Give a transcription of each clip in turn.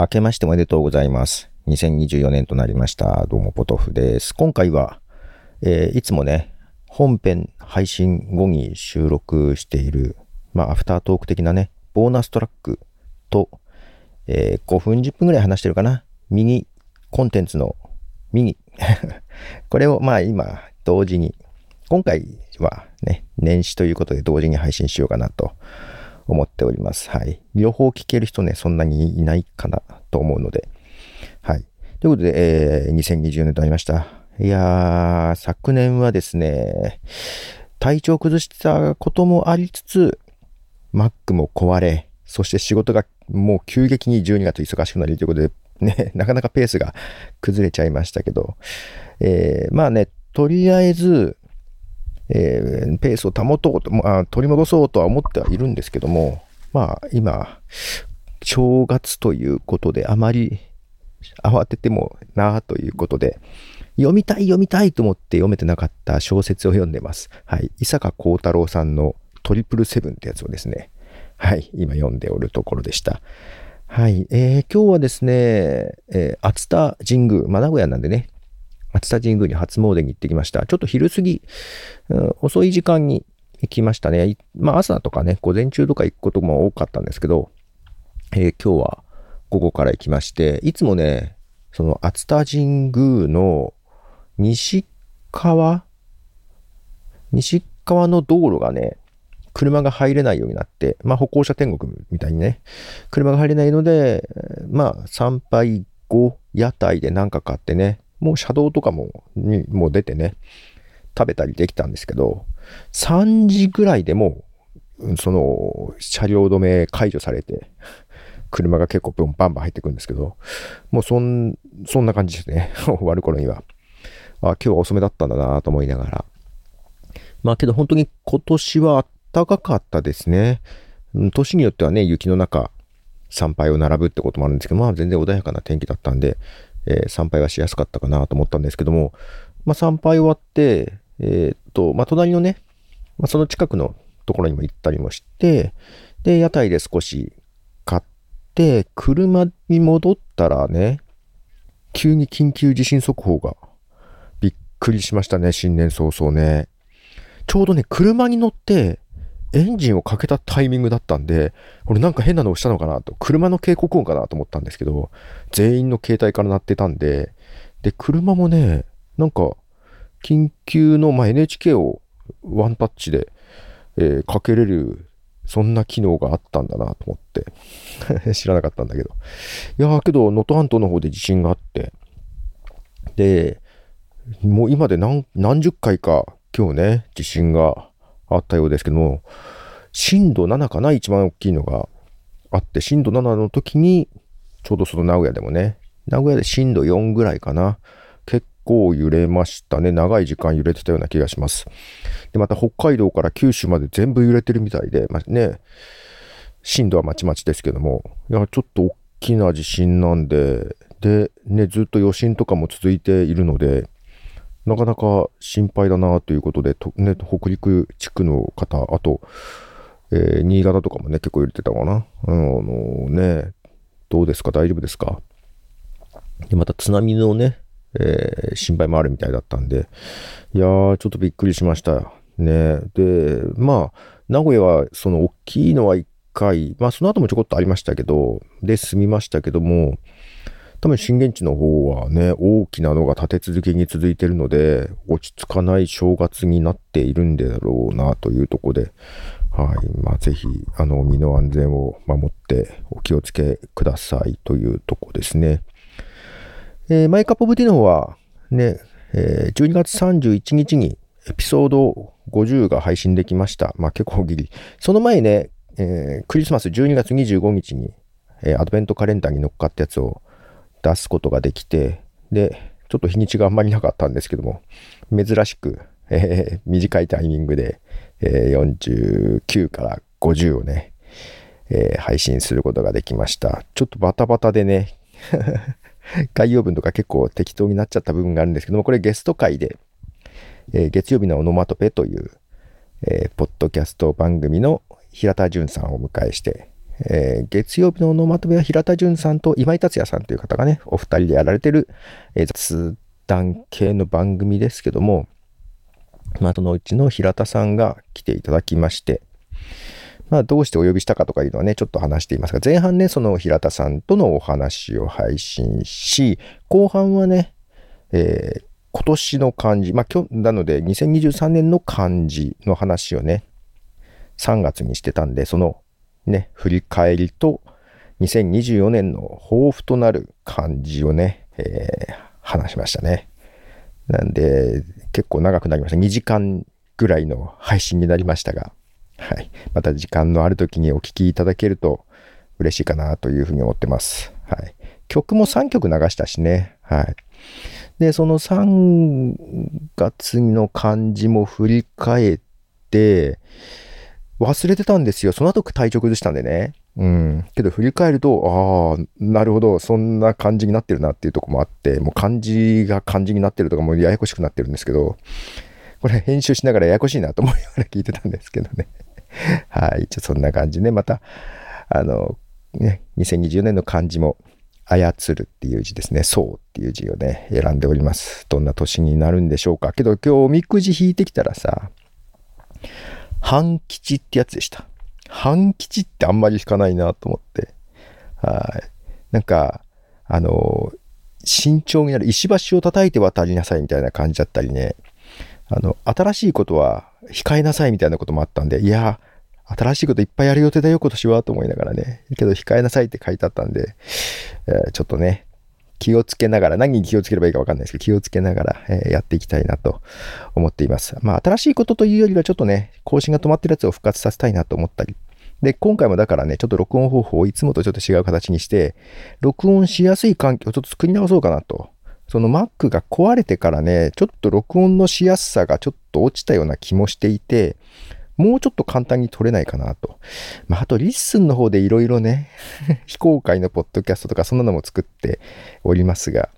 明けましておめでとうございます。2024年となりました。どうも、ポトフです。今回は、えーいつもね、本編配信後に収録している、まあ、アフタートーク的なね、ボーナストラックと、えー5分10分ぐらい話してるかな。ミニコンテンツのミニ。これを、まあ、今、同時に、今回はね、年始ということで同時に配信しようかなと思っております。はい。両方聞ける人ね、そんなにいないかなと思うので。はい。ということで、えー2020年となりました。いやー、昨年はですね、体調崩したこともありつつ、Mac も壊れ、そして仕事がもう急激に12月忙しくなりということで、ね、なかなかペースが崩れちゃいましたけど、えーまあね、とりあえず、えーペースを保とうと、まあ、取り戻そうとは思ってはいるんですけども、まあ今、正月ということで、あまり慌ててもなあということで、読みたい読みたいと思って読めてなかった小説を読んでます。はい。伊坂幸太郎さんのトリプルセブンってやつをですね、はい。今読んでおるところでした。はい。えー今日はですね、えー熱田神宮、まあ、名古屋なんでね、熱田神宮に初詣に行ってきました。ちょっと昼過ぎ、うん遅い時間に行きましたね。まあ朝とかね、午前中とか行くことも多かったんですけど、えー今日は午後から行きまして、いつもね、その熱田神宮の西側西側の道路がね、車が入れないようになって、まあ歩行者天国みたいにね、車が入れないので、まあ参拝後、屋台で何か買ってね、もう車道とかも、にもう出てね、食べたりできたんですけど、3時ぐらいでも、その、車両止め解除されて、車が結構バンバン入ってくるんですけど、もうそん、そんな感じですね。終わる頃には。あ、今日は遅めだったんだなと思いながら。まあけど本当に今年は暖かかったですね。年によってはね、雪の中、参拝を並ぶってこともあるんですけど、まあ全然穏やかな天気だったんで、えー参拝はしやすかったかなと思ったんですけども、まあ参拝終わって、えーっと、まあ隣のね、まあその近くのところにも行ったりもして、で、屋台で少し買って、車に戻ったらね、急に緊急地震速報がびっくりしましたね、新年早々ね。ちょうどね、車に乗って、エンジンをかけたタイミングだったんで、俺なんか変なのをしたのかなと、車の警告音かなと思ったんですけど、全員の携帯から鳴ってたんで、で、車もね、なんか、緊急の、まあ、NHK をワンタッチで、えーかけれる、そんな機能があったんだなと思って、知らなかったんだけど。いやーけど、能登半島の方で地震があって、で、もう今で何何十回か今日ね、地震があったようですけども、震度7かな、一番大きいのがあって、震度7の時に、ちょうどその名古屋でもね、名古屋で震度4ぐらいかな、結構揺れましたね。長い時間揺れてたような気がします。で、また北海道から九州まで全部揺れてるみたいで、まあね、震度はまちまちですけども、いや、ちょっと大きな地震なんで、で、ね、ずっと余震とかも続いているので、なかなか心配だなということで、とね、北陸地区の方、あと、えー新潟とかもね、結構揺れてたかな。あのね、どうですか？大丈夫ですか？で、また津波のね、えー心配もあるみたいだったんで、いやー、ちょっとびっくりしました。ね。で、まあ、名古屋はその大きいのは1回、まあその後もちょこっとありましたけど、で済みましたけども、多分震源地の方はね、大きなのが立て続けに続いてるので、落ち着かない正月になっているんだろうなというところで、はい。まあぜひ、あの、身の安全を守ってお気をつけくださいというとこですね。えー My Cup of Tea の方は、ね、えー12月31日にエピソード50が配信できました。まあ結構ギリ。その前ね、えークリスマス12月25日に、えーアドベントカレンダーに乗っかったやつを出すことができて、で、ちょっと日にちがあんまりなかったんですけども、珍しく、えー短いタイミングで、えー49から50をね、えー配信することができました。ちょっとバタバタでね、概要文とか結構適当になっちゃった部分があるんですけども、これゲスト会で、えー月曜日のオノマトペという、えーポッドキャスト番組の平田淳さんをお迎えして、えー、月曜日のオノマトペは平田淳さんと今井達也さんという方がね、お二人でやられてる、えー、雑談系の番組ですけども、まあ、そのうちの平田さんが来ていただきまして、まあ、どうしてお呼びしたかとかいうのはね、ちょっと話していますが、前半ね、その平田さんとのお話を配信し、後半はね、えー、今年の漢字、まあ、今日、なので、2023年の漢字の話をね、3月にしてたんで、そのね、振り返りと、2024年の抱負となる漢字をね、えー、話しましたね。なんで、結構長くなりました。2時間ぐらいの配信になりましたが、はい。また時間のある時にお聴きいただけると嬉しいかなというふうに思ってます。はい。曲も3曲流したしね。はい。で、その3月の感じも振り返って、忘れてたんですよ。その後体調崩したんでね。うん。けど振り返ると、ああ、なるほど、そんな感じになってるなっていうとこもあって、もう漢字が漢字になってるとかもうややこしくなってるんですけど、これ編集しながらややこしいなと思いながら聞いてたんですけどね。はい。一応そんな感じね。また、あの、ね、2020年の漢字も、操るっていう字ですね。そうっていう字をね、選んでおります。どんな年になるんでしょうか。けど今日おみくじ引いてきたらさ、半吉ってやつでした。半吉ってあんまり引かないなと思って。はい。なんか、あの、慎重になる、石橋を叩いて渡りなさいみたいな感じだったりね、あの、新しいことは控えなさいみたいなこともあったんで、いや、新しいこといっぱいやる予定だよ、今年は、と思いながらね。けど、控えなさいって書いてあったんで、えー、ちょっとね、気をつけながら、何に気をつければいいかわかんないですけど、気をつけながら、え、やっていきたいなと思っています。まあ、新しいことというよりは、ちょっとね、更新が止まってるやつを復活させたいなと思ったり。で、今回もだからね、ちょっと録音方法をいつもとちょっと違う形にして、録音しやすい環境をちょっと作り直そうかなと。その Mac が壊れてからね、ちょっと録音のしやすさがちょっと落ちたような気もしていて、もうちょっと簡単に録れないかなと。まあ、あとリッスンの方でいろいろね、非公開のポッドキャストとかそんなのも作っておりますが、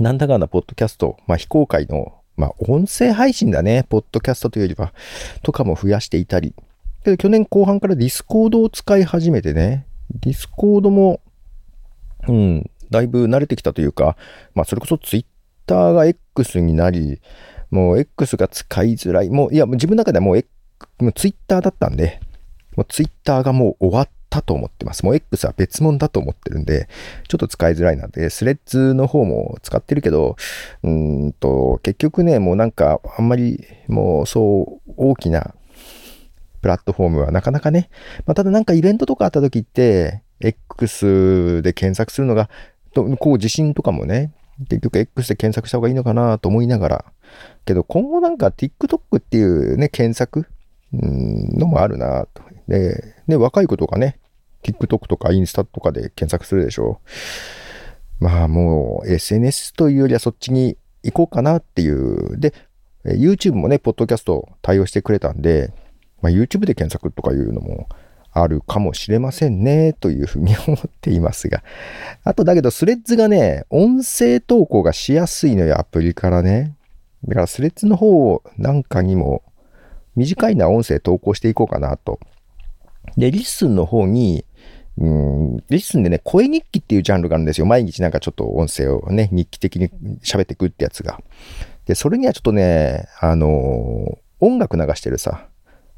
なんだかんだポッドキャスト、まあ、非公開の、まあ、音声配信だね、ポッドキャストというよりは、とかも増やしていたり、で去年後半からディスコードを使い始めてね、ディスコードも、うん、だいぶ慣れてきたというか、まあ、それこそツイッターが X になり、もう X が使いづらい。もう、いや、自分の中ではもうもうツイッターだったんで、もうツイッターがもう終わったと思ってます。もう X は別物だと思ってるんで、ちょっと使いづらいなんで、スレッズの方も使ってるけど、うんと、結局ね、もうなんか、あんまり、もうそう大きなプラットフォームはなかなかね、まあ、ただなんかイベントとかあった時って、X で検索するのが、こう地震とかもね、結局 X で検索した方がいいのかなと思いながら、けど今後なんか TikTok っていうね、検索のもあるなと。で、ね、若い子とかね、TikTok とかインスタとかで検索するでしょ。まあもう SNS というよりはそっちに行こうかなっていう。で、YouTube もね、ポッドキャスト対応してくれたんで、まあ、YouTube で検索とかいうのもあるかもしれませんね、というふうに思っていますが。あとだけど、スレッズがね、音声投稿がしやすいのよ、アプリからね。だからスレッズの方なんかにも短いな音声投稿していこうかなと。で、リッスンの方に、うん、リッスンでね、声日記っていうジャンルがあるんですよ。毎日なんかちょっと音声をね、日記的に喋ってくってやつが。で、それにはちょっとね、あのー、音楽流してるさ、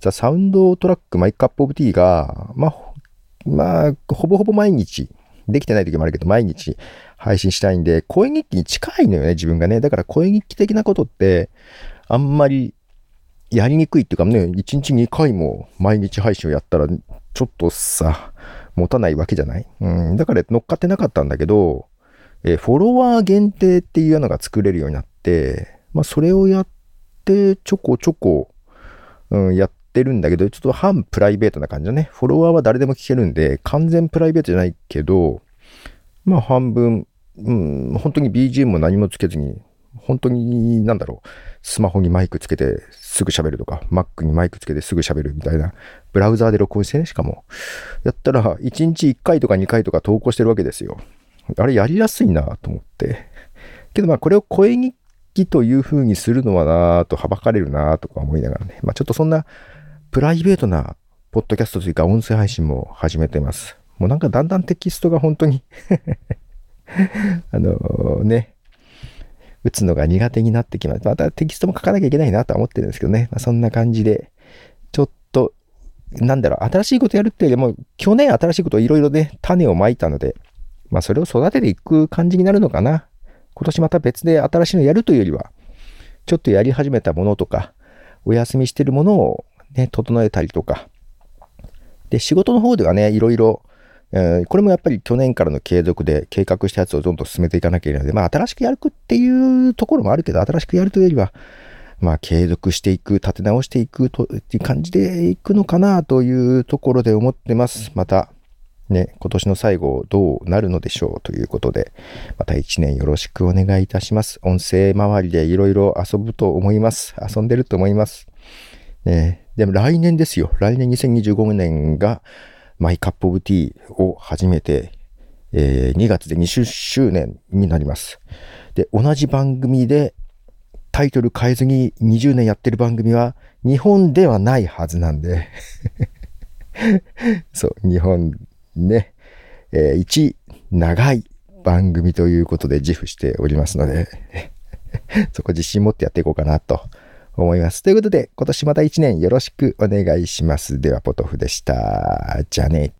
The Soundtrack My Cup of Tea が、まあ、まあ、ほぼほぼ毎日、できてない時もあるけど、毎日配信したいんで、声日記に近いのよね、自分がね。だから声日記的なことって、あんまりやりにくいっていうかね、1日2回も毎日配信をやったら、ちょっとさ、持たないわけじゃない？うん、だから乗っかってなかったんだけど、えー、フォロワー限定っていうのが作れるようになって、まあ、それをやって、ちょこちょこ、うん、やってるんだけど、ちょっと半プライベートな感じだね。フォロワーは誰でも聞けるんで、完全プライベートじゃないけど、まあ半分、うん、本当に BGM も何もつけずに、本当に、なんだろう、スマホにマイクつけてすぐ喋るとか、Mac にマイクつけてすぐ喋るみたいな、ブラウザーで録音してね、しかも。やったら、1日1回とか2回とか投稿してるわけですよ。あれやりやすいなと思って。けどまあこれを声日記という風にするのはなぁとはばかれるなぁとか思いながらね。まあちょっとそんなプライベートなポッドキャストというか音声配信も始めてます。もうなんかだんだんテキストが本当に あのね、打つのが苦手になってきます。またテキストも書かなきゃいけないなとは思ってるんですけどね。まあ、そんな感じで、ちょっと、なんだろう、新しいことやるっていうよりも、去年新しいことをいろいろね、種をまいたので、まあそれを育てていく感じになるのかな。今年また別で新しいのやるというよりは、ちょっとやり始めたものとか、お休みしてるものをね、整えたりとか。で、仕事の方ではね、いろいろ、えー、これもやっぱり去年からの継続で計画したやつをどんどん進めていかなきゃいけないので、まあ新しくやるっていうところもあるけど、新しくやるというよりは、まあ継続していく、立て直していくという感じでいくのかなというところで思ってます。また、ね、今年の最後どうなるのでしょうということで、また一年よろしくお願いいたします。音声周りでいろいろ遊ぶと思います。遊んでると思います。ね、でも来年ですよ。来年2025年がマイカップオブティーを始めて、えー、2月で20周年になります。で、同じ番組でタイトル変えずに20年やってる番組は日本ではないはずなんで そう、日本ね、えー、一長い番組ということで自負しておりますので そこ自信持ってやっていこうかなと思います。ということで、今年また一年よろしくお願いします。では、ポトフでした。じゃあね。